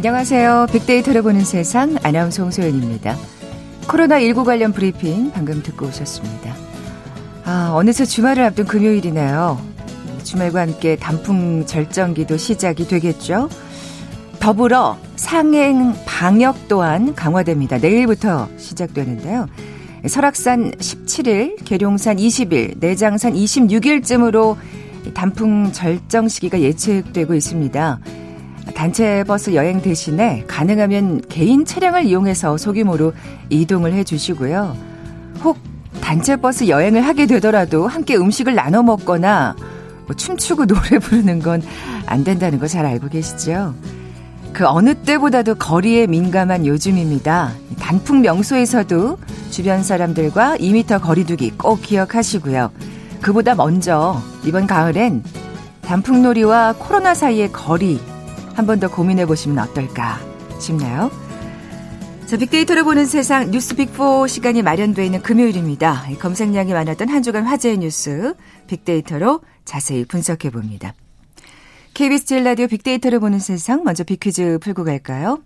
안녕하세요. 빅데이터를 보는 세상 아나운서 홍소연입니다. 코로나19 관련 브리핑 방금 듣고 오셨습니다. 아, 어느새 주말을 앞둔 금요일이네요. 주말과 함께 단풍 절정기도 시작이 되겠죠. 더불어 상행 방역 또한 강화됩니다. 내일부터 시작되는데요. 설악산 17일, 계룡산 20일, 내장산 26일쯤으로 단풍 절정 시기가 예측되고 있습니다. 단체 버스 여행 대신에 가능하면 개인 차량을 이용해서 소규모로 이동을 해 주시고요. 혹 단체 버스 여행을 하게 되더라도 함께 음식을 나눠 먹거나 뭐 춤추고 노래 부르는 건 안 된다는 거 잘 알고 계시죠? 그 어느 때보다도 거리에 민감한 요즘입니다. 단풍 명소에서도 주변 사람들과 2미터 거리두기 꼭 기억하시고요. 그보다 먼저 이번 가을엔 단풍놀이와 코로나 사이의 거리 한 번 더 고민해 보시면 어떨까 싶네요. 자, 빅데이터를 보는 세상 뉴스 빅4 시간이 마련되어 있는 금요일입니다. 검색량이 많았던 한 주간 화제의 뉴스 빅데이터로 자세히 분석해 봅니다. KBS 제일 라디오 빅데이터를 보는 세상 먼저 빅퀴즈 풀고 갈까요?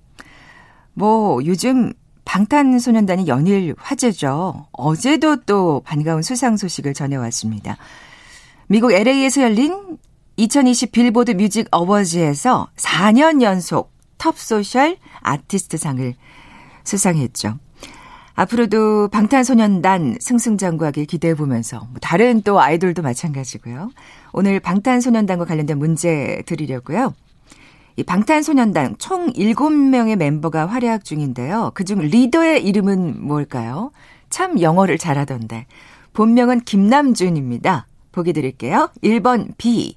뭐 요즘 방탄소년단이 연일 화제죠. 어제도 또 반가운 수상 소식을 전해왔습니다. 미국 LA에서 열린 2020 빌보드 뮤직 어워즈에서 4년 연속 톱소셜 아티스트상을 수상했죠. 앞으로도 방탄소년단 승승장구하길 기대해 보면서 뭐 다른 또 아이돌도 마찬가지고요. 오늘 방탄소년단과 관련된 문제 드리려고요. 이 방탄소년단 총 7명의 멤버가 활약 중인데요. 그중 리더의 이름은 뭘까요? 참 영어를 잘하던데. 본명은 김남준입니다. 보기 드릴게요. 1번 B,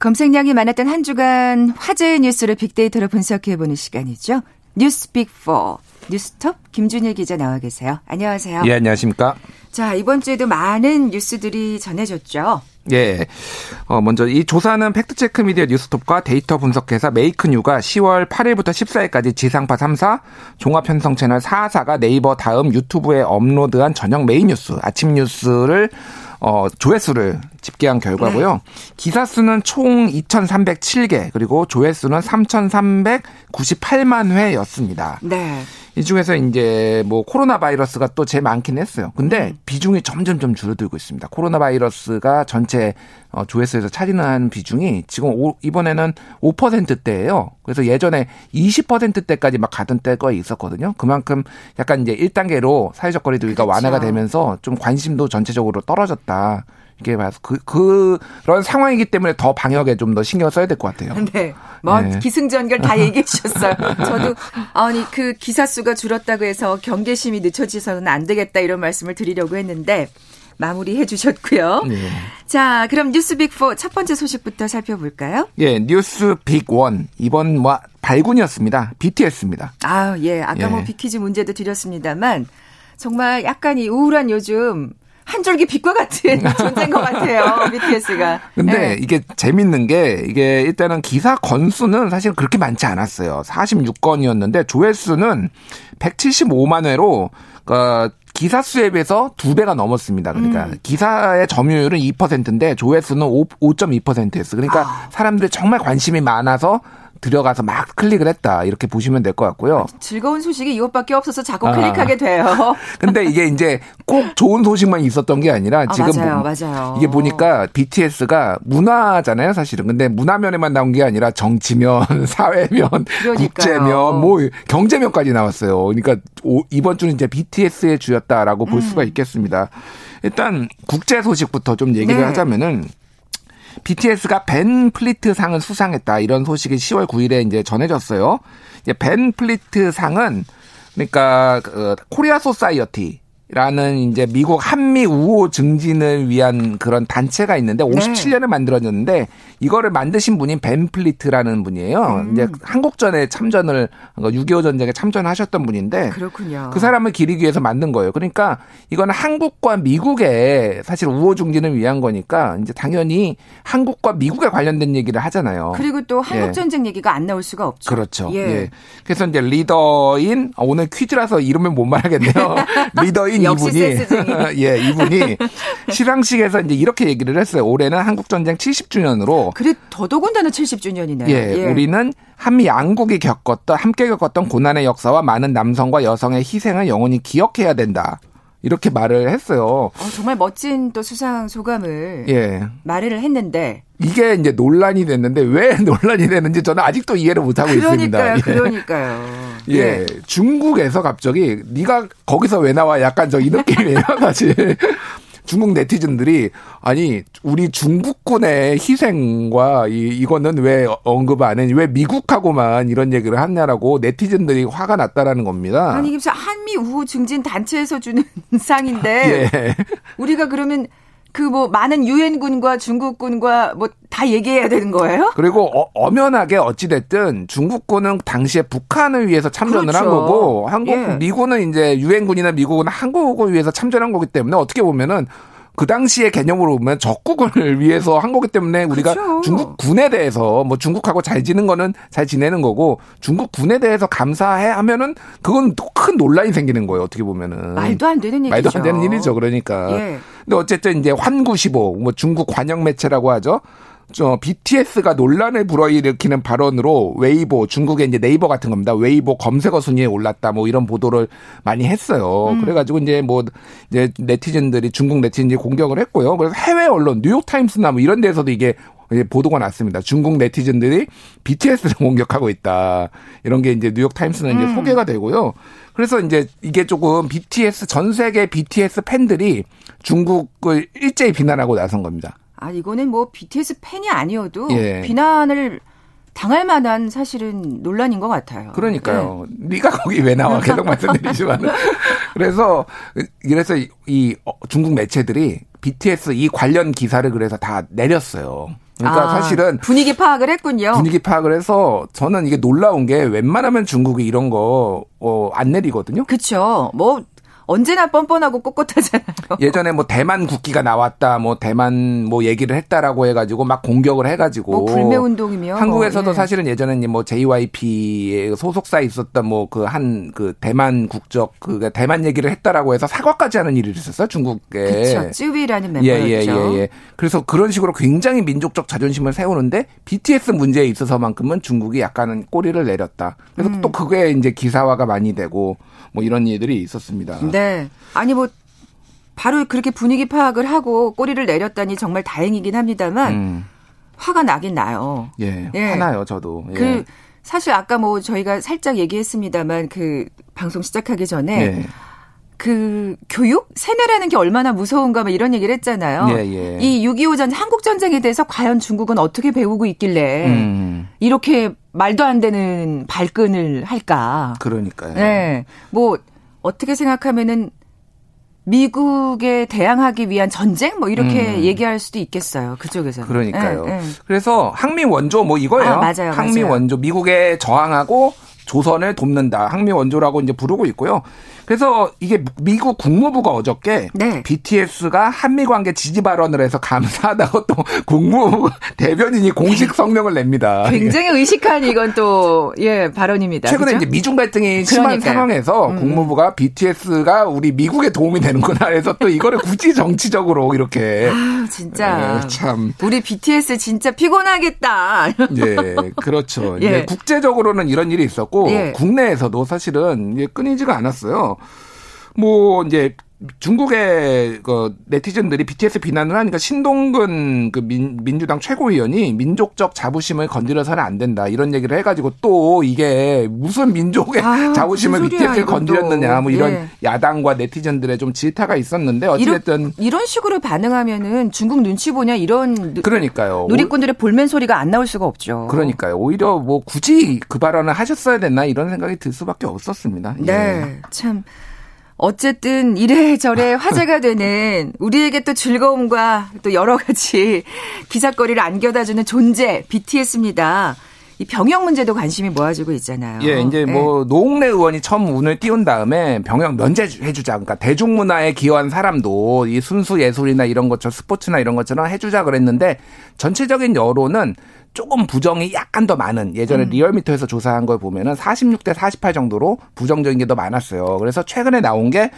검색량이 많았던 한 주간 화제의 뉴스를 빅데이터로 분석해보는 시간이죠. 뉴스 빅4 뉴스톱 김준일 기자 나와 계세요. 안녕하세요. 예, 안녕하십니까. 자, 이번 주에도 많은 뉴스들이 전해졌죠. 예. 어, 먼저 이 조사는 팩트체크 미디어 뉴스톱과 데이터 분석회사 메이크뉴가 10월 8일부터 14일까지 지상파 3사, 종합편성 채널 4사가 네이버 다음 유튜브에 업로드한 저녁 메인 뉴스, 아침 뉴스를 어, 조회수를 집계한 결과고요. 네. 기사 수는 총 2,307개, 그리고 조회수는 3,398만 회였습니다. 네. 이 중에서 이제 뭐 코로나 바이러스가 또 제일 많긴 했어요. 근데 음. 비중이 점점 좀 줄어들고 있습니다. 코로나 바이러스가 전체 어, 조회수에서 차지하는 비중이 지금 오, 이번에는 5%대예요. 그래서 예전에 20%대까지 막 가던 때가 있었거든요. 그만큼 약간 이제 1단계로 사회적 거리두기가 그렇죠. 완화가 되면서 좀 관심도 전체적으로 떨어졌다. 이게 봐서 그, 그런 상황이기 때문에 더 방역에 좀 더 신경 써야 될 것 같아요. 네. 뭐 네. 기승전결 다 얘기해 주셨어요. 저도 아니 그 기사 수가 줄었다고 해서 경계심이 늦춰지서는 안 되겠다 이런 말씀을 드리려고 했는데 마무리해 주셨고요. 네. 자, 그럼 뉴스 빅4 첫 번째 소식부터 살펴볼까요? 예, 뉴스 빅1 이번 뭐 발군이었습니다. BTS입니다. 아, 예. 아까 뭐 예. 뭐 비키즈 문제도 드렸습니다만 정말 약간 이 우울한 요즘 한 줄기 빛과 같은 존재인 것 같아요. BTS가. 근데 네. 이게 재밌는 게 이게 일단은 기사 건수는 사실 그렇게 많지 않았어요. 46건이었는데 조회수는 175만 회로 그 기사 수에 비해서 두 배가 넘었습니다. 그러니까 음. 기사의 점유율은 2%인데 조회수는 5, 5.2%였어. 그러니까 아. 사람들이 정말 관심이 많아서 들어가서 막 클릭을 했다 이렇게 보시면 될 것 같고요. 즐거운 소식이 이것밖에 없어서 자꾸 아. 클릭하게 돼요. 근데 이게 이제 꼭 좋은 소식만 있었던 게 아니라 아, 지금 맞아요, 뭐, 맞아요. 이게 보니까 BTS가 문화잖아요, 사실은. 근데 문화면에만 나온 게 아니라 정치면, 사회면, 그러니까요. 국제면, 뭐 경제면까지 나왔어요. 그러니까 이번 주는 이제 BTS의 주였다라고 볼 음. 수가 있겠습니다. 일단 국제 소식부터 좀 얘기를 네. 하자면은 BTS가 밴 플리트 상을 수상했다. 이런 소식이 10월 9일에 이제 전해졌어요. 이제 밴 플리트 상은 그러니까 그 코리아 소사이어티 라는 이제 미국 한미 우호 증진을 위한 그런 단체가 있는데 57년에 네. 만들어졌는데 이거를 만드신 분이 밴 플리트라는 분이에요. 음. 이제 한국전에 참전을 6.25 전쟁에 참전하셨던 분인데 그렇군요. 그 사람을 기리기 위해서 만든 거예요. 그러니까 이거는 한국과 미국의 사실 우호 증진을 위한 거니까 이제 당연히 한국과 미국에 관련된 얘기를 하잖아요. 그리고 또 한국 예. 전쟁 예. 얘기가 안 나올 수가 없죠. 그렇죠. 예. 예. 그래서 이제 리더인 오늘 퀴즈라서 이름을 못 말하겠네요. 리더인 이분이 예, 이분이 시상식에서 이제 이렇게 얘기를 했어요. 올해는 한국 전쟁 70주년으로 그래 더더군다나 70주년이네요. 예, 예. 우리는 한미 양국이 겪었던 함께 겪었던 고난의 역사와 많은 남성과 여성의 희생을 영원히 기억해야 된다. 이렇게 말을 했어요. 어, 정말 멋진 또 수상 소감을 예. 말을 했는데 이게 이제 논란이 됐는데 왜 논란이 됐는지 저는 아직도 이해를 못 하고 있습니다. 예. 그러니까요. 예. 예. 중국에서 갑자기 네가 거기서 왜 나와? 약간 저 이 느낌이에요, 사실. 중국 네티즌들이 아니 우리 중국군의 희생과 이 이거는 왜 언급 안 해? 왜 미국하고만 이런 얘기를 하냐라고 네티즌들이 화가 났다라는 겁니다. 아니 무슨 한미 우호 증진 단체에서 주는 상인데 예. 우리가 그러면 그 뭐 많은 유엔군과 중국군과 뭐 다 얘기해야 되는 거예요? 그리고 어, 면하게 어찌 됐든 중국군은 당시에 북한을 위해서 참전을 그렇죠. 한 거고 한국 예. 미군은 이제 유엔군이나 미국은 한국을 위해서 참전한 거기 때문에 어떻게 보면은 그 당시의 개념으로 보면 적국을 위해서 한 거기 때문에 우리가 그렇죠. 중국 군에 대해서 뭐 중국하고 잘 지는 거는 잘 지내는 거고 중국 군에 대해서 감사해 하면은 그건 또 큰 논란이 생기는 거예요. 어떻게 보면은 말도 안 되는 얘기죠. 말도 안 되는 일이죠. 그러니까. 예. 근데 어쨌든 이제 환구시보 뭐 중국 관영 매체라고 하죠. 저 BTS가 논란을 불러일으키는 발언으로 웨이보 중국의 이제 네이버 같은 겁니다. 웨이보 검색어 순위에 올랐다 뭐 이런 보도를 많이 했어요. 음. 그래가지고 이제 뭐 이제 네티즌들이 중국 네티즌들이 공격을 했고요. 그래서 해외 언론 뉴욕 타임스나 뭐 이런 데서도 이게 보도가 났습니다. 중국 네티즌들이 BTS를 공격하고 있다. 이런 게 이제 뉴욕 타임스는 음. 이제 소개가 되고요. 그래서 이제 이게 조금 BTS 전 세계 BTS 팬들이 중국을 일제히 비난하고 나선 겁니다. 아 이거는 뭐 BTS 팬이 아니어도 예. 비난을 당할 만한 사실은 논란인 것 같아요. 그러니까요. 네. 네가 거기 왜 나와? 계속 말씀드리지만. 그래서 그래서 이 어, 중국 매체들이 BTS 이 관련 기사를 그래서 다 내렸어요. 그러니까 아, 사실은 분위기 파악을 했군요. 분위기 파악을 해서 저는 이게 놀라운 게 웬만하면 중국이 이런 거안 어, 내리거든요. 그렇죠. 뭐 언제나 뻔뻔하고 꼿꼿하잖아요. 예전에 뭐 대만 국기가 나왔다, 뭐 대만 뭐 얘기를 했다라고 해가지고 막 공격을 해가지고. 뭐 불매 운동이며. 한국에서도 뭐, 예. 사실은 예전에 뭐 JYP 소속사에 있었던 뭐 그 한그 그 대만 국적 그 대만 얘기를 했다라고 해서 사과까지 하는 일이 있었어요 중국에. 그렇죠. 쯔위라는 멤버였죠. 예, 예, 예, 예. 그래서 그런 식으로 굉장히 민족적 자존심을 세우는데 BTS 문제에 있어서만큼은 중국이 약간은 꼬리를 내렸다. 그래서 음. 또 그게 이제 기사화가 많이 되고 뭐 이런 일들이 있었습니다. 네. 아니 뭐 바로 그렇게 분위기 파악을 하고 꼬리를 내렸다니 정말 다행이긴 합니다만 음. 화가 나긴 나요. 예, 예. 화나요, 저도. 예. 그 사실 아까 뭐 저희가 살짝 얘기했습니다만 그 방송 시작하기 전에 예. 그 교육 세뇌라는 게 얼마나 무서운가 막 이런 얘기를 했잖아요. 예, 예. 이6.25 전 한국 전쟁에 대해서 과연 중국은 어떻게 배우고 있길래 음. 이렇게 말도 안 되는 발끈을 할까? 그러니까요. 네. 뭐 어떻게 생각하면은 미국에 대항하기 위한 전쟁 뭐 이렇게 음. 얘기할 수도 있겠어요. 그쪽에서. 그러니까요. 네, 네. 그래서 항미 원조 뭐 이거예요. 아, 맞아요. 항미 맞아요. 원조 미국에 저항하고 조선을 돕는다. 항미 원조라고 이제 부르고 있고요. 그래서 이게 미국 국무부가 어저께 네. BTS가 한미 관계 지지 발언을 해서 감사하다고 또 국무부 대변인이 공식 성명을 냅니다. 굉장히 의식한 이건 또 예 발언입니다. 최근에 그렇죠? 이제 미중 갈등이 심한 그러니까요. 상황에서 음. 국무부가 BTS가 우리 미국에 도움이 되는구나 해서 또 이거를 굳이 정치적으로 이렇게 아 진짜 예, 참 우리 BTS 진짜 피곤하겠다. 예 그렇죠. 예. 국제적으로는 이런 일이 있었고 예. 국내에서도 사실은 끊이지가 않았어요. 뭐 이제 중국의 그 네티즌들이 BTS 비난을 하니까 신동근 그 민, 민주당 최고위원이 민족적 자부심을 건드려서는 안 된다 이런 얘기를 해가지고 또 이게 무슨 민족의 아, 자부심을 BTS를 건드렸느냐 뭐 이런 예. 야당과 네티즌들의 좀 질타가 있었는데 어찌됐든 이런, 이런 식으로 반응하면은 중국 눈치 보냐 이런 그러니까요 누리꾼들의 볼멘 소리가 안 나올 수가 없죠. 그러니까요 오히려 뭐 굳이 그 발언을 하셨어야 됐나 이런 생각이 들 수밖에 없었습니다. 네, 예. 참. 어쨌든 이래저래 화제가 되는 우리에게 또 즐거움과 또 여러 가지 기사거리를 안겨다주는 존재 BTS입니다. 이 병역 문제도 관심이 모아지고 있잖아요. 예, 이제 네. 뭐 노웅래 의원이 처음 운을 띄운 다음에 병역 면제해주자. 그러니까 대중문화에 기여한 사람도 이 순수 예술이나 이런 것처럼 스포츠나 이런 것처럼 해주자 그랬는데 전체적인 여론은 조금 부정이 약간 더 많은 예전에 음. 리얼미터에서 조사한 걸 보면은 46대 48 정도로 부정적인 게 더 많았어요. 그래서 최근에 나온 게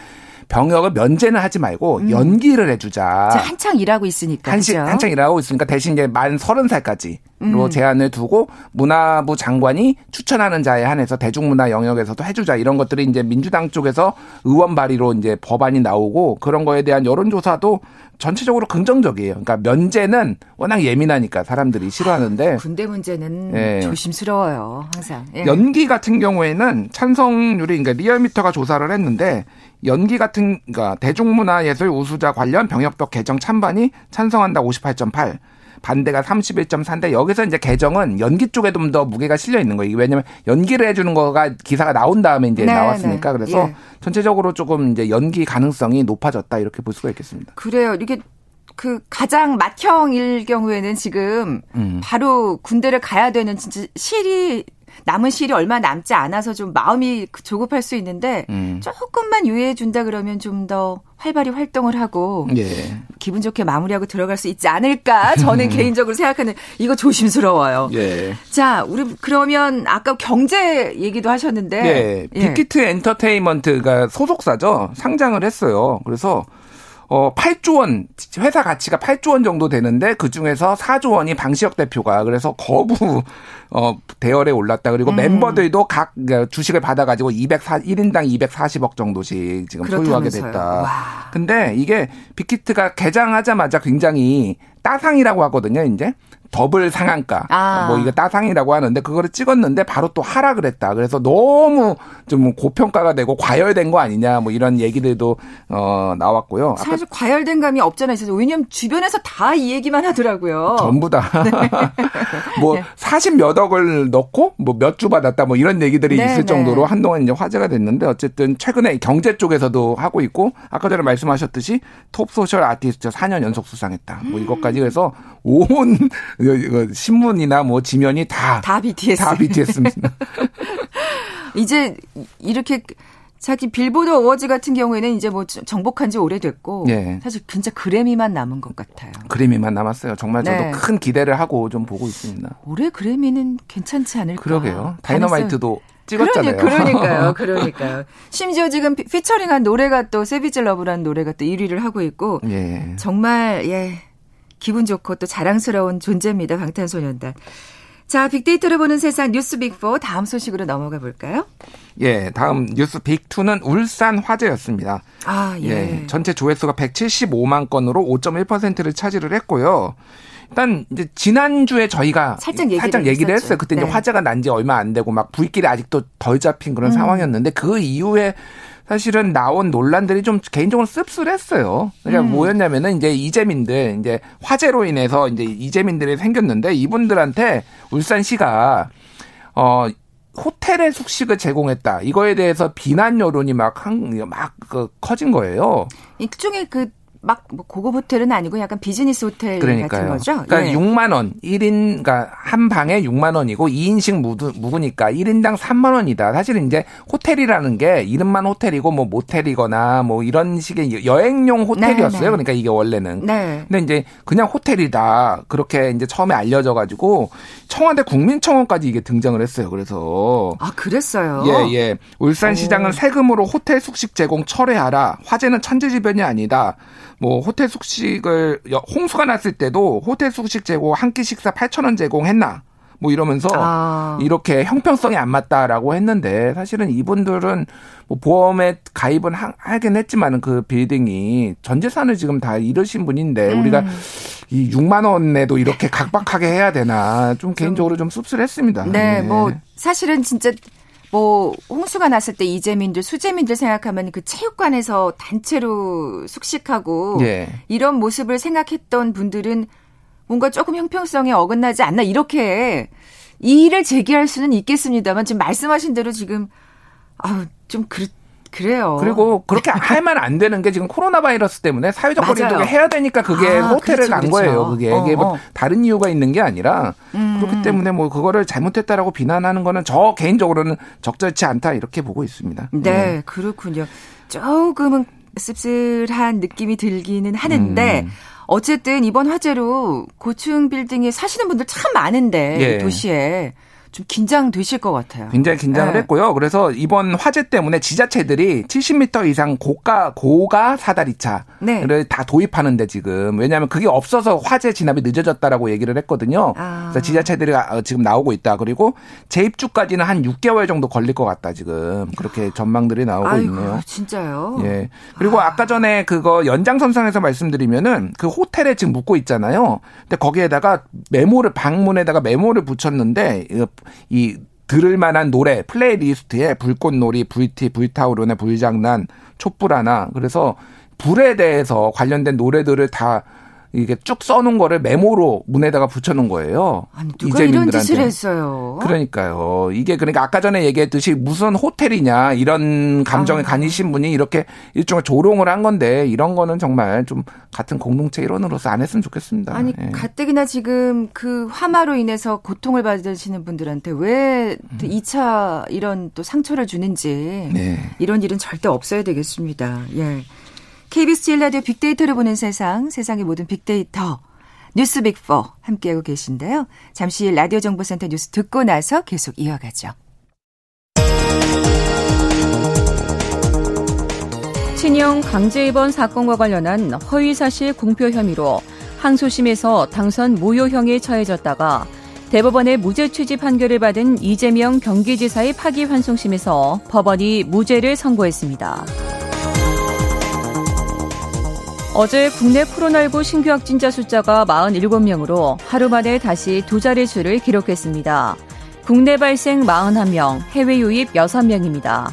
병역을 면제는 하지 말고 음. 연기를 해주자. 한창 일하고 있으니까. 한시, 그렇죠? 한창 일하고 있으니까 대신 이제 만 서른 살까지로 음. 제한을 두고 문화부 장관이 추천하는 자에 한해서 대중문화 영역에서도 해주자 이런 것들이 이제 민주당 쪽에서 의원 발의로 이제 법안이 나오고 그런 거에 대한 여론조사도 전체적으로 긍정적이에요. 그러니까 면제는 워낙 예민하니까 사람들이 싫어하는데 아, 군대 문제는 예. 조심스러워요 항상. 예. 연기 같은 경우에는 찬성률이 그러니까 리얼미터가 조사를 했는데 연기 같은 그러니까 대중문화 예술 우수자 관련 병역법 개정 찬반이 찬성한다 58.8. 반대가 31.4인데 여기서 이제 개정은 연기 쪽에 좀 더 무게가 실려 있는 거예요. 왜냐면 연기를 해주는 거가 기사가 나온 다음에 이제 네, 나왔으니까 네. 그래서 예. 전체적으로 조금 이제 연기 가능성이 높아졌다 이렇게 볼 수가 있겠습니다. 그래요. 이게 그 가장 맏형일 경우에는 지금 음. 바로 군대를 가야 되는 진짜 실이 남은 시일이 얼마 남지 않아서 좀 마음이 조급할 수 있는데 음. 조금만 유예해 준다 그러면 좀 더 활발히 활동을 하고 예. 기분 좋게 마무리하고 들어갈 수 있지 않을까 저는 개인적으로 생각하는 이거 조심스러워요. 예. 자, 우리 그러면 아까 경제 얘기도 하셨는데 네. 예. 빅히트 엔터테인먼트가 소속사죠. 상장을 했어요. 그래서 어 8조 원 회사 가치가 8조 원 정도 되는데 그 중에서 4조 원이 방시혁 대표가 그래서 거부 어 대열에 올랐다. 그리고 음. 멤버들도 각 그러니까 주식을 받아 가지고 204 1인당 240억 정도씩 지금 소유하게 됐다. 와. 근데 이게 빅히트가 개장하자마자 굉장히 따상이라고 하거든요, 이제. 더블 상한가 아. 뭐 이거 따상이라고 하는데 그거를 찍었는데 바로 또 하락을 했다. 그래서 너무 좀 고평가가 되고 과열된 거 아니냐 뭐 이런 얘기들도 어 나왔고요. 사실 과열된 감이 없잖아요. 왜냐면 주변에서 다 이 얘기만 하더라고요. 전부 다. 네. 뭐 네. 40몇 억을 넣고 뭐 몇 주 받았다 뭐 이런 얘기들이 네, 있을 네. 정도로 한동안 이제 화제가 됐는데 어쨌든 최근에 경제 쪽에서도 하고 있고 아까 전에 말씀하셨듯이 톱 소셜 아티스트 4년 연속 수상했다. 뭐 이것까지 그래서 온 신문이나 뭐 지면이 다 다 BTS 다 BTS입니다. 이제 이렇게 자기 빌보드 어워즈 같은 경우에는 이제 뭐 정복한 지 오래됐고 예. 사실 진짜 그래미만 남은 것 같아요. 그래미만 남았어요. 정말 저도 네. 큰 기대를 하고 좀 보고 있습니다. 올해 그래미는 괜찮지 않을까? 그러게요. 다이너마이트도 찍었잖아요. 그러니까요 그러니까요. 심지어 지금 피처링한 노래가 또 Savage Love라는 노래가 또 1위를 하고 있고 예. 정말 예. 기분 좋고 또 자랑스러운 존재입니다. 방탄소년단. 자, 빅데이터를 보는 세상 뉴스 빅4 다음 소식으로 넘어가 볼까요? 예, 다음 뉴스 빅2는 울산 화재였습니다. 아, 예. 예 전체 조회수가 175만 건으로 5.1%를 차지를 했고요. 일단 이제 지난주에 저희가 살짝 얘기를, 살짝 얘기를 했어요. 그때 네. 이제 화재가 난 지 얼마 안 되고 막 불길이 아직도 덜 잡힌 그런 음. 상황이었는데 그 이후에 사실은 나온 논란들이 좀 개인적으로 씁쓸했어요. 그러니까 음. 뭐였냐면은 이제 이재민들 이제 화재로 인해서 이제 이재민들이 생겼는데 이분들한테 울산시가 어 호텔의 숙식을 제공했다. 이거에 대해서 비난 여론이 막 한 막 그 커진 거예요. 일종의 그 막 뭐 고급 호텔은 아니고 약간 비즈니스 호텔 그러니까요. 같은 거죠. 그러니까 예. 6만 원 1인 그러니까 한 방에 6만 원이고 2인식 묵, 묵으니까 1인당 3만 원이다. 사실은 이제 호텔이라는 게 이름만 호텔이고 뭐 모텔이거나 뭐 이런 식의 여행용 호텔이었어요. 네, 네. 그러니까 이게 원래는. 네. 근데 이제 그냥 호텔이다. 그렇게 이제 처음에 알려져 가지고 청와대 국민청원까지 이게 등장을 했어요. 그래서 아, 그랬어요. 예, 예. 울산시장은 세금으로 호텔 숙식 제공 철회하라. 화재는 천재지변이 아니다. 뭐 호텔 숙식을 홍수가 났을 때도 호텔 숙식 제공 한 끼 식사 8천 원 제공했나? 뭐 이러면서 아. 이렇게 형평성이 안 맞다라고 했는데 사실은 이분들은 뭐 보험에 가입은 하, 하긴 했지만은 그 빌딩이 전 재산을 지금 다 잃으신 분인데 음. 우리가 이 6만 원에도 이렇게 각박하게 해야 되나 좀 개인적으로 좀 씁쓸했습니다. 네, 네. 뭐 사실은 진짜 뭐 홍수가 났을 때 이재민들 수재민들 생각하면 그 체육관에서 단체로 숙식하고 예. 이런 모습을 생각했던 분들은 뭔가 조금 형평성에 어긋나지 않나 이렇게 이의를 제기할 수는 있겠습니다만 지금 말씀하신 대로 지금 아우 좀 그렇 그래요. 그리고 그렇게 하면 안 되는 게 지금 코로나 바이러스 때문에 사회적 거리두기 해야 되니까 그게 아, 호텔을 그렇죠, 간 그렇죠. 거예요. 그게 어, 이게 뭐 어. 다른 이유가 있는 게 아니라 음. 그렇기 때문에 뭐 그거를 잘못했다라고 비난하는 거는 저 개인적으로는 적절치 않다 이렇게 보고 있습니다. 네, 네. 그렇군요. 조금은 씁쓸한 느낌이 들기는 하는데 음. 어쨌든 이번 화재로 고층 빌딩에 사시는 분들 참 많은데 예. 도시에 좀 긴장되실 것 같아요. 굉장히 긴장을 네. 했고요. 그래서 이번 화재 때문에 지자체들이 70m 이상 고가 고가 사다리차를 네. 다 도입하는데 지금 왜냐하면 그게 없어서 화재 진압이 늦어졌다라고 얘기를 했거든요. 아. 그래서 지자체들이 아, 지금 나오고 있다. 그리고 재입주까지는 한 6개월 정도 걸릴 것 같다 지금 그렇게 전망들이 나오고 아이고, 있네요. 진짜요? 예. 그리고 아까 전에 그거 연장선상에서 말씀드리면은 그 호텔에 지금 묵고 있잖아요. 근데 거기에다가 메모를 방문에다가 메모를 붙였는데 이 들을 만한 노래 playlist에 불꽃놀이, 불티, 불타오르네, 불장난, 촛불 하나. 그래서 불에 대해서 관련된 노래들을 다 이게 쭉 써놓은 거를 메모로 문에다가 붙여놓은 거예요. 아니, 누가 이런 짓을 했어요? 그러니까요. 이게 그러니까 아까 전에 얘기했듯이 무슨 호텔이냐 이런 감정에 아. 가니신 분이 이렇게 일종의 조롱을 한 건데 이런 거는 정말 좀 같은 공동체 일원으로서 안 했으면 좋겠습니다. 아니 예. 가뜩이나 지금 그 화마로 인해서 고통을 받으시는 분들한테 왜 2차 이런 또 상처를 주는지 네. 이런 일은 절대 없어야 되겠습니다. 예. KBS 1라디오 빅데이터를 보는 세상, 세상의 모든 빅데이터. 뉴스 빅4 함께하고 계신데요. 잠시 라디오 정보센터 뉴스 듣고 나서 계속 이어가죠. 친형 강제 입원 사건과 관련한 허위사실 공표 혐의로 항소심에서 당선 무효형에 처해졌다가 대법원의 무죄 취지 판결을 받은 이재명 경기지사의 파기환송심에서 법원이 무죄를 선고했습니다. 어제 국내 코로나19 신규 확진자 숫자가 47명으로 하루 만에 다시 두 자릿수를 기록했습니다. 국내 발생 41명, 해외 유입 6명입니다.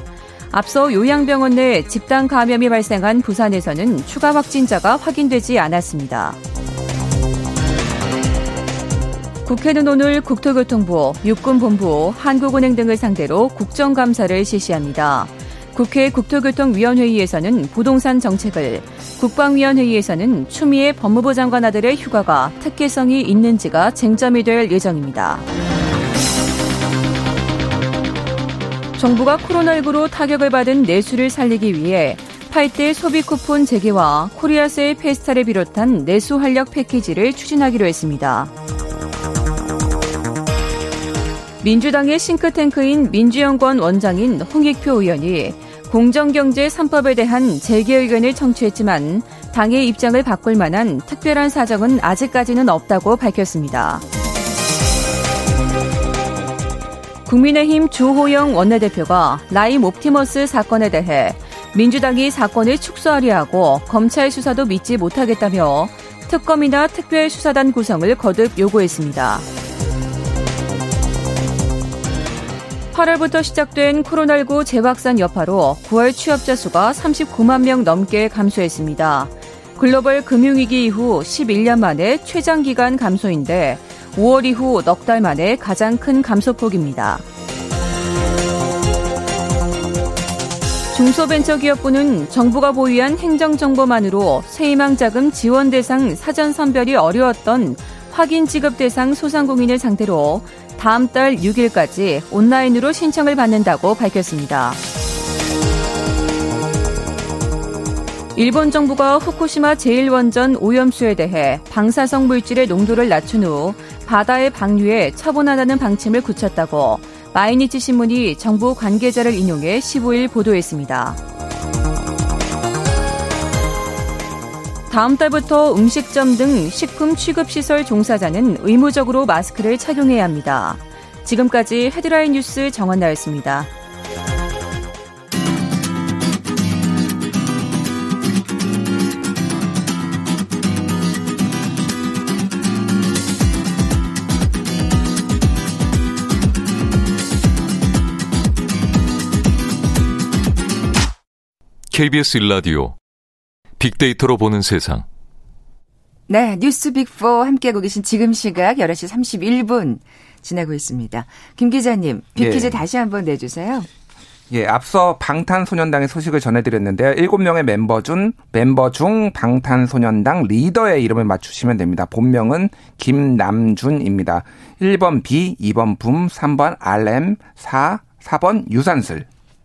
앞서 요양병원 내 집단 감염이 발생한 부산에서는 추가 확진자가 확인되지 않았습니다. 국회는 오늘 국토교통부, 육군본부, 한국은행 등을 상대로 국정감사를 실시합니다. 국회 국토교통위원회의에서는 부동산 정책을, 국방위원회의에서는 추미애 법무부 장관 아들의 휴가가 특혜성이 있는지가 쟁점이 될 예정입니다. 정부가 코로나19로 타격을 받은 내수를 살리기 위해 8대 소비 쿠폰 재개와 코리아세일 페스타를 비롯한 내수 활력 패키지를 추진하기로 했습니다. 민주당의 싱크탱크인 민주연구원 원장인 홍익표 의원이 공정경제 3법에 대한 재개 의견을 청취했지만 당의 입장을 바꿀 만한 특별한 사정은 아직까지는 없다고 밝혔습니다. 국민의힘 주호영 원내대표가 라임 옵티머스 사건에 대해 민주당이 사건을 축소하려 하고 검찰 수사도 믿지 못하겠다며 특검이나 특별수사단 구성을 거듭 요구했습니다. 8월부터 시작된 코로나19 재확산 여파로 9월 취업자 수가 39만 명 넘게 감소했습니다. 글로벌 금융위기 이후 11년 만에 최장기간 감소인데 5월 이후 넉 달 만에 가장 큰 감소폭입니다. 중소벤처기업부는 정부가 보유한 행정정보만으로 세희망자금 지원 대상 사전 선별이 어려웠던 확인 지급 대상 소상공인을 상대로 다음 달 6일까지 온라인으로 신청을 받는다고 밝혔습니다. 일본 정부가 후쿠시마 제1원전 오염수에 대해 방사성 물질의 농도를 낮춘 후 바다에 방류해 처분하라는 방침을 굳혔다고 마이니치 신문이 정부 관계자를 인용해 15일 보도했습니다. 다음 달부터 음식점 등 식품 취급시설 종사자는 의무적으로 마스크를 착용해야 합니다. 지금까지 헤드라인 뉴스 정원나였습니다. KBS 일라디오 빅데이터로 보는 세상. 네, 뉴스 빅4 함께하고 계신 지금 시각 11시 31분 지나고 있습니다. 김 기자님, 빅퀴즈 예. 다시 한번 내주세요. 예, 앞서 방탄소년단의 소식을 전해드렸는데요. 7명의 멤버 중, 멤버 중 방탄소년단 리더의 이름을 맞추시면 됩니다. 본명은 김남준입니다. 1번 B, 2번 붐, 3번 RM, 4, 4번 유산슬.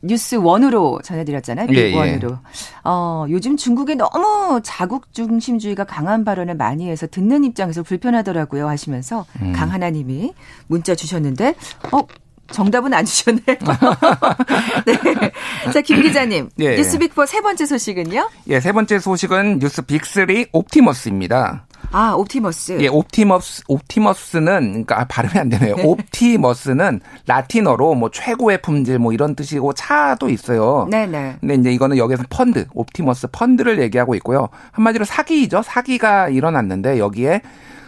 뉴스 one으로 전해드렸잖아요. big 예, one으로. 예. 어, 요즘 중국에 너무 자국 중심주의가 강한 발언을 많이 해서 듣는 입장에서 불편하더라고요 하시면서 음. 강하나님이 문자 주셨는데, 어, 정답은 안 주셨네요. 네. 자, 김 기자님. 예, 예. 뉴스 big4 세 번째 소식은요? 예, 세 번째 소식은 뉴스 big3 옵티머스입니다. 아, 옵티머스. 예, 옵티머스, 옵티머스는, 그러니까 아, 발음이 안 되네요. 네. 옵티머스는 라틴어로 뭐 최고의 품질 뭐 이런 뜻이고 차도 있어요. 네네. 네. 근데 이제 이거는 여기서 펀드, 옵티머스 펀드를 얘기하고 있고요. 한마디로 사기죠. 사기가 일어났는데 여기에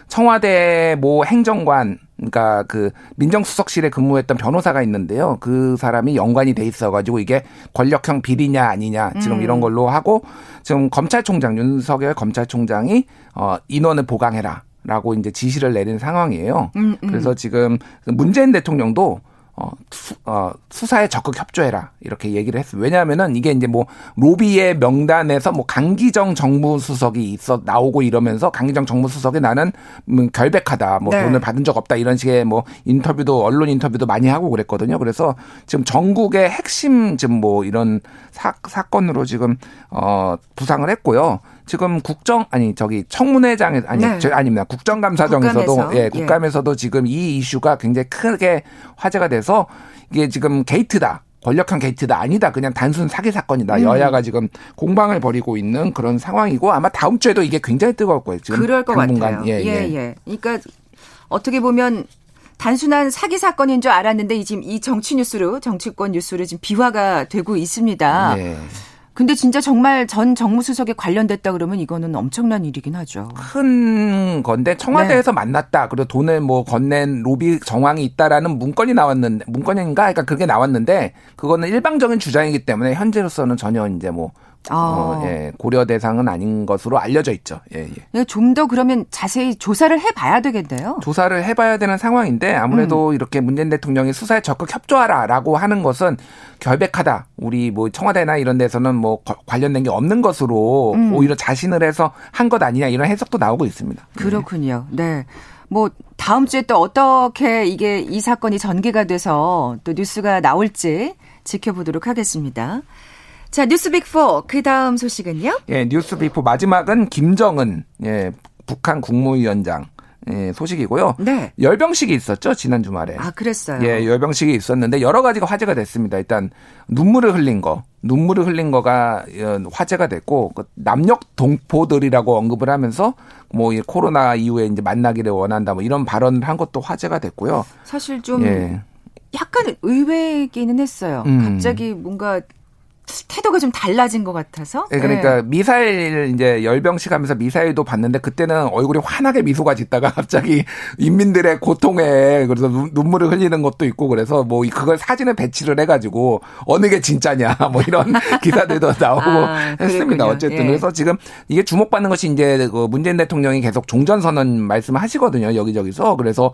청와대 모 행정관 그러니까 그 민정수석실에 근무했던 변호사가 있는데요. 그 사람이 연관이 돼 있어가지고 이게 권력형 비리냐 아니냐 지금 음. 이런 걸로 하고 지금 검찰총장 윤석열 검찰총장이 어 인원을 보강해라. 라고 이제 지시를 내린 상황이에요. 음, 음. 그래서 지금 문재인 대통령도 어, 수, 어, 수사에 적극 협조해라. 이렇게 얘기를 했어요. 왜냐하면은 이게 이제 뭐 로비의 명단에서 뭐 강기정 정무수석이 있어 나오고 이러면서 강기정 정무수석이 나는 음, 결백하다. 뭐 네. 돈을 받은 적 없다. 이런 식의 뭐 인터뷰도 언론 인터뷰도 많이 하고 그랬거든요. 그래서 지금 전국의 핵심 지금 뭐 이런 사, 사건으로 지금 어, 부상을 했고요. 지금 국정 아니 저기 청문회장에 아니 네. 저 아닙니다. 국정감사정에서도 국감에서. 예, 예. 국감에서도 예. 지금 이 이슈가 굉장히 크게 화제가 돼서 이게 지금 게이트다. 권력형 게이트다 아니다 그냥 단순 사기 사건이다 음. 여야가 지금 공방을 벌이고 있는 그런 상황이고 아마 다음 주에도 이게 굉장히 뜨거울 거예요 지금 그럴 것 당분간. 같아요 예, 예, 예. 그러니까 어떻게 보면 단순한 사기 사건인 줄 알았는데 지금 이 정치 뉴스로 정치권 뉴스로 지금 비화가 되고 있습니다. 네. 근데 진짜 정말 전 정무수석에 관련됐다 그러면 이거는 엄청난 일이긴 하죠. 큰 건데 청와대에서 네. 만났다. 그리고 돈을 뭐 건넨 로비 정황이 있다라는 문건이 나왔는데 문건인가? 그러니까 그게 나왔는데 그거는 일방적인 주장이기 때문에 현재로서는 전혀 이제 뭐 아. 어, 예, 고려 대상은 아닌 것으로 알려져 있죠. 예, 예. 좀 더 그러면 자세히 조사를 해봐야 되겠네요. 조사를 해봐야 되는 상황인데 아무래도 음. 이렇게 문재인 대통령이 수사에 적극 협조하라라고 하는 것은 결백하다. 우리 뭐 청와대나 이런 데서는 뭐 관련된 게 없는 것으로 음. 오히려 자신을 해서 한 것 아니냐 이런 해석도 나오고 있습니다. 그렇군요. 네. 뭐 다음 주에 또 어떻게 이게 이 사건이 전개가 돼서 또 뉴스가 나올지 지켜보도록 하겠습니다. 자, 뉴스 빅4. 그 다음 소식은요? 예, 뉴스 빅4 마지막은 김정은, 예, 북한 국무위원장. 예, 소식이고요. 네. 열병식이 있었죠, 지난 주말에. 아, 그랬어요. 예, 열병식이 있었는데 여러 가지가 화제가 됐습니다. 일단 눈물을 흘린 거. 눈물을 흘린 거가 어, 화제가 됐고 그 남녘 동포들이라고 언급을 하면서 뭐 코로나 이후에 이제 만나기를 원한다 뭐 이런 발언을 한 것도 화제가 됐고요. 사실 좀 예. 약간 의외기는 했어요. 음. 갑자기 뭔가 태도가 좀 달라진 것 같아서. 네, 그러니까 네. 미사일 이제 열병식 하면서 미사일도 봤는데 그때는 얼굴이 환하게 미소가 짓다가 갑자기 인민들의 고통에 그래서 눈물을 흘리는 것도 있고 그래서 뭐 그걸 사진에 배치를 해가지고 어느 게 진짜냐 뭐 이런 기사들도 나오고 아, 했습니다. 어쨌든 예. 그래서 지금 이게 주목받는 것이 이제 그 문재인 대통령이 계속 종전선언 말씀을 하시거든요. 여기저기서 그래서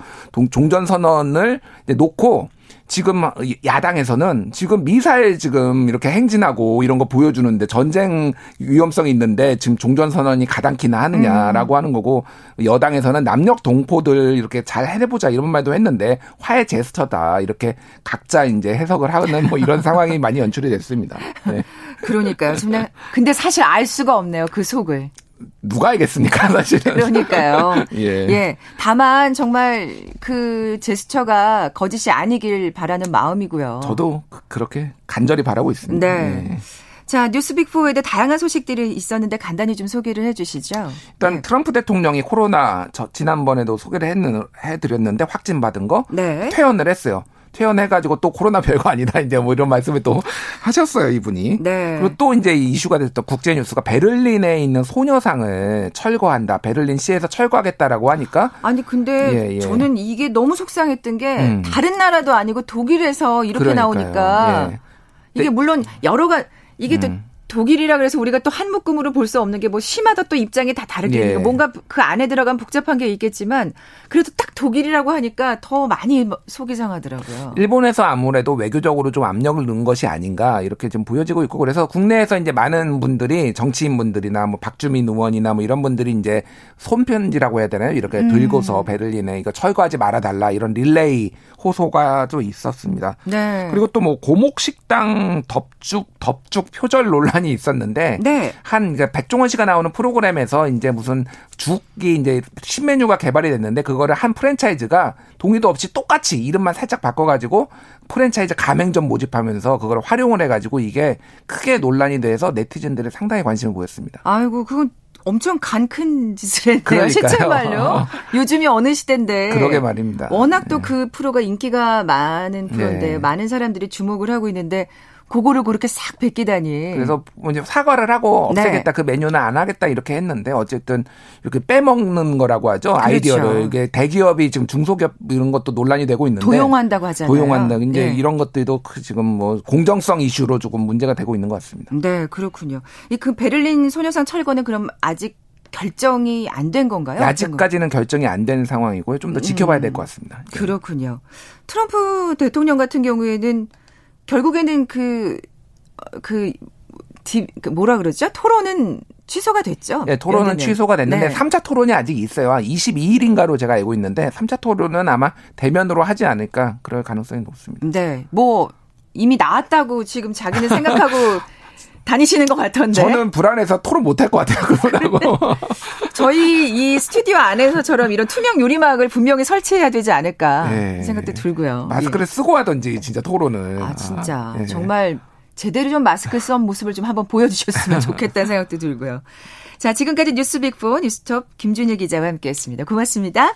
종전선언을 놓고 지금 야당에서는 지금 미사일 지금 이렇게 행진하고 이런 거 보여주는데 전쟁 위험성이 있는데 지금 종전 선언이 가당키나 하느냐라고 음. 하는 거고 여당에서는 남녘 동포들 이렇게 잘 해내보자 이런 말도 했는데 화해 제스처다 이렇게 각자 이제 해석을 하는 뭐 이런 상황이 많이 연출이 됐습니다. 네. 그러니까요. 근데 사실 알 수가 없네요. 그 속을. 누가 알겠습니까, 사실은. 그러니까요. 예. 예. 다만 정말 그 제스처가 거짓이 아니길 바라는 마음이고요. 저도 그, 그렇게 간절히 바라고 있습니다. 네. 예. 자, 뉴스 빅4에도 다양한 소식들이 있었는데 간단히 좀 소개를 해 주시죠. 일단 네. 트럼프 대통령이 코로나 저 지난번에도 소개를 해 드렸는데 확진 받은 거 네. 퇴원을 했어요. 퇴원해가지고 또 코로나 별거 아니다 이제 뭐 이런 말씀을 또 하셨어요 이분이. 네. 그리고 또 이제 이슈가 됐던 국제 뉴스가 베를린에 있는 소녀상을 철거한다. 베를린 시에서 철거하겠다라고 하니까. 아니 근데 예, 예. 저는 이게 너무 속상했던 게 음. 다른 나라도 아니고 독일에서 이렇게 그러니까요. 나오니까 예. 이게 물론 여러 가 이게 음. 또 독일이라 그래서 우리가 또 한 묶음으로 볼 수 없는 게뭐 시마다 또 입장이 다 다르게 예. 뭔가 그 안에 들어간 복잡한 게 있겠지만 그래도 딱 독일이라고 하니까 더 많이 속이 상하더라고요. 일본에서 아무래도 외교적으로 좀 압력을 넣은 것이 아닌가 이렇게 좀 보여지고 있고 그래서 국내에서 이제 많은 분들이 정치인분들이나 뭐 박주민 의원이나 뭐 이런 분들이 이제 손편지라고 해야 되나요? 이렇게 음. 들고서 베를린에 이거 철거하지 말아 달라 이런 릴레이 호소가 좀 있었습니다. 네. 그리고 또 뭐 고목식당 덮죽 덮죽 표절 논란이 있었는데 네. 한 이제 백종원 씨가 나오는 프로그램에서 이제 무슨 죽이 이제 신메뉴가 개발이 됐는데 그거를 한 프랜차이즈가 동의도 없이 똑같이 이름만 살짝 바꿔가지고 프랜차이즈 가맹점 모집하면서 그걸 활용을 해가지고 이게 크게 논란이 돼서 네티즌들이 상당히 관심을 보였습니다. 아이고 그건 엄청 간 큰 짓을 했네요. 실제말로. 요즘이 어느 시대인데. 그러게 말입니다. 워낙 또그 네. 프로가 인기가 많은 프로인데 네. 많은 사람들이 주목을 하고 있는데 그거를 그렇게 싹 베끼다니. 그래서 뭐냐 사과를 하고 네. 없애겠다 네. 그 메뉴는 안 하겠다 이렇게 했는데 어쨌든 이렇게 빼먹는 거라고 하죠 그렇죠. 아이디어를 이게 대기업이 지금 중소기업 이런 것도 논란이 되고 있는데 도용한다고 하잖아요. 도용한다. 이제 네. 이런 것들도 그 지금 뭐 공정성 이슈로 조금 문제가 되고 있는 것 같습니다. 네 그렇군요. 이 그 베를린 소녀상 철거는 그럼 아직 결정이 안 된 건가요? 아직까지는 결정이 안 된 상황이고요. 좀 더 지켜봐야 될 것 같습니다. 네. 그렇군요. 트럼프 대통령 같은 경우에는 결국에는 그, 그, 디, 그 뭐라 그러죠? 토론은 취소가 됐죠. 네, 토론은 연기는. 취소가 됐는데 네. 3차 토론이 아직 있어요. 22일인가로 제가 알고 있는데 3차 토론은 아마 대면으로 하지 않을까 그럴 가능성이 높습니다. 네. 뭐 이미 나왔다고 지금 자기는 생각하고 다니시는 것 같던데. 저는 불안해서 토론 못할 것 같아요. 그러고 저희 이 스튜디오 안에서처럼 이런 투명 유리막을 분명히 설치해야 되지 않을까 네. 생각도 들고요. 마스크를 예. 쓰고 하던지 진짜 토론을. 아 진짜 아, 네. 정말 제대로 좀 마스크 쓴 모습을 좀 한번 보여주셨으면 좋겠다는 생각도 들고요. 자 지금까지 뉴스빅포 뉴스톱 김준일 기자와 함께했습니다. 고맙습니다.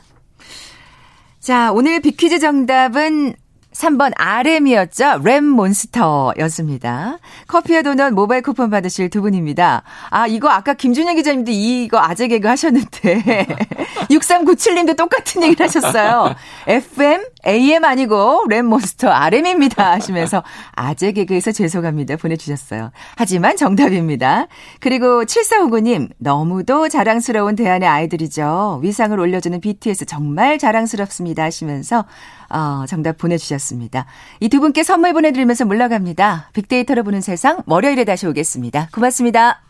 자 오늘 비퀴즈 정답은 3번 RM이었죠. 램 몬스터였습니다. 커피와 도넛 모바일 쿠폰 받으실 두 분입니다. 아, 이거 아까 김준영 기자님도 이거 아재 개그 하셨는데 6397님도 똑같은 얘기를 하셨어요. FM, AM 아니고 램 몬스터 RM입니다 하시면서 아재 개그에서 죄송합니다 보내주셨어요. 하지만 정답입니다. 그리고 7459님 너무도 자랑스러운 대안의 아이들이죠. 위상을 올려주는 BTS 정말 자랑스럽습니다 하시면서 어, 정답 보내주셨습니다. 이 두 분께 선물 보내드리면서 물러갑니다. 빅데이터로 보는 세상 월요일에 다시 오겠습니다. 고맙습니다.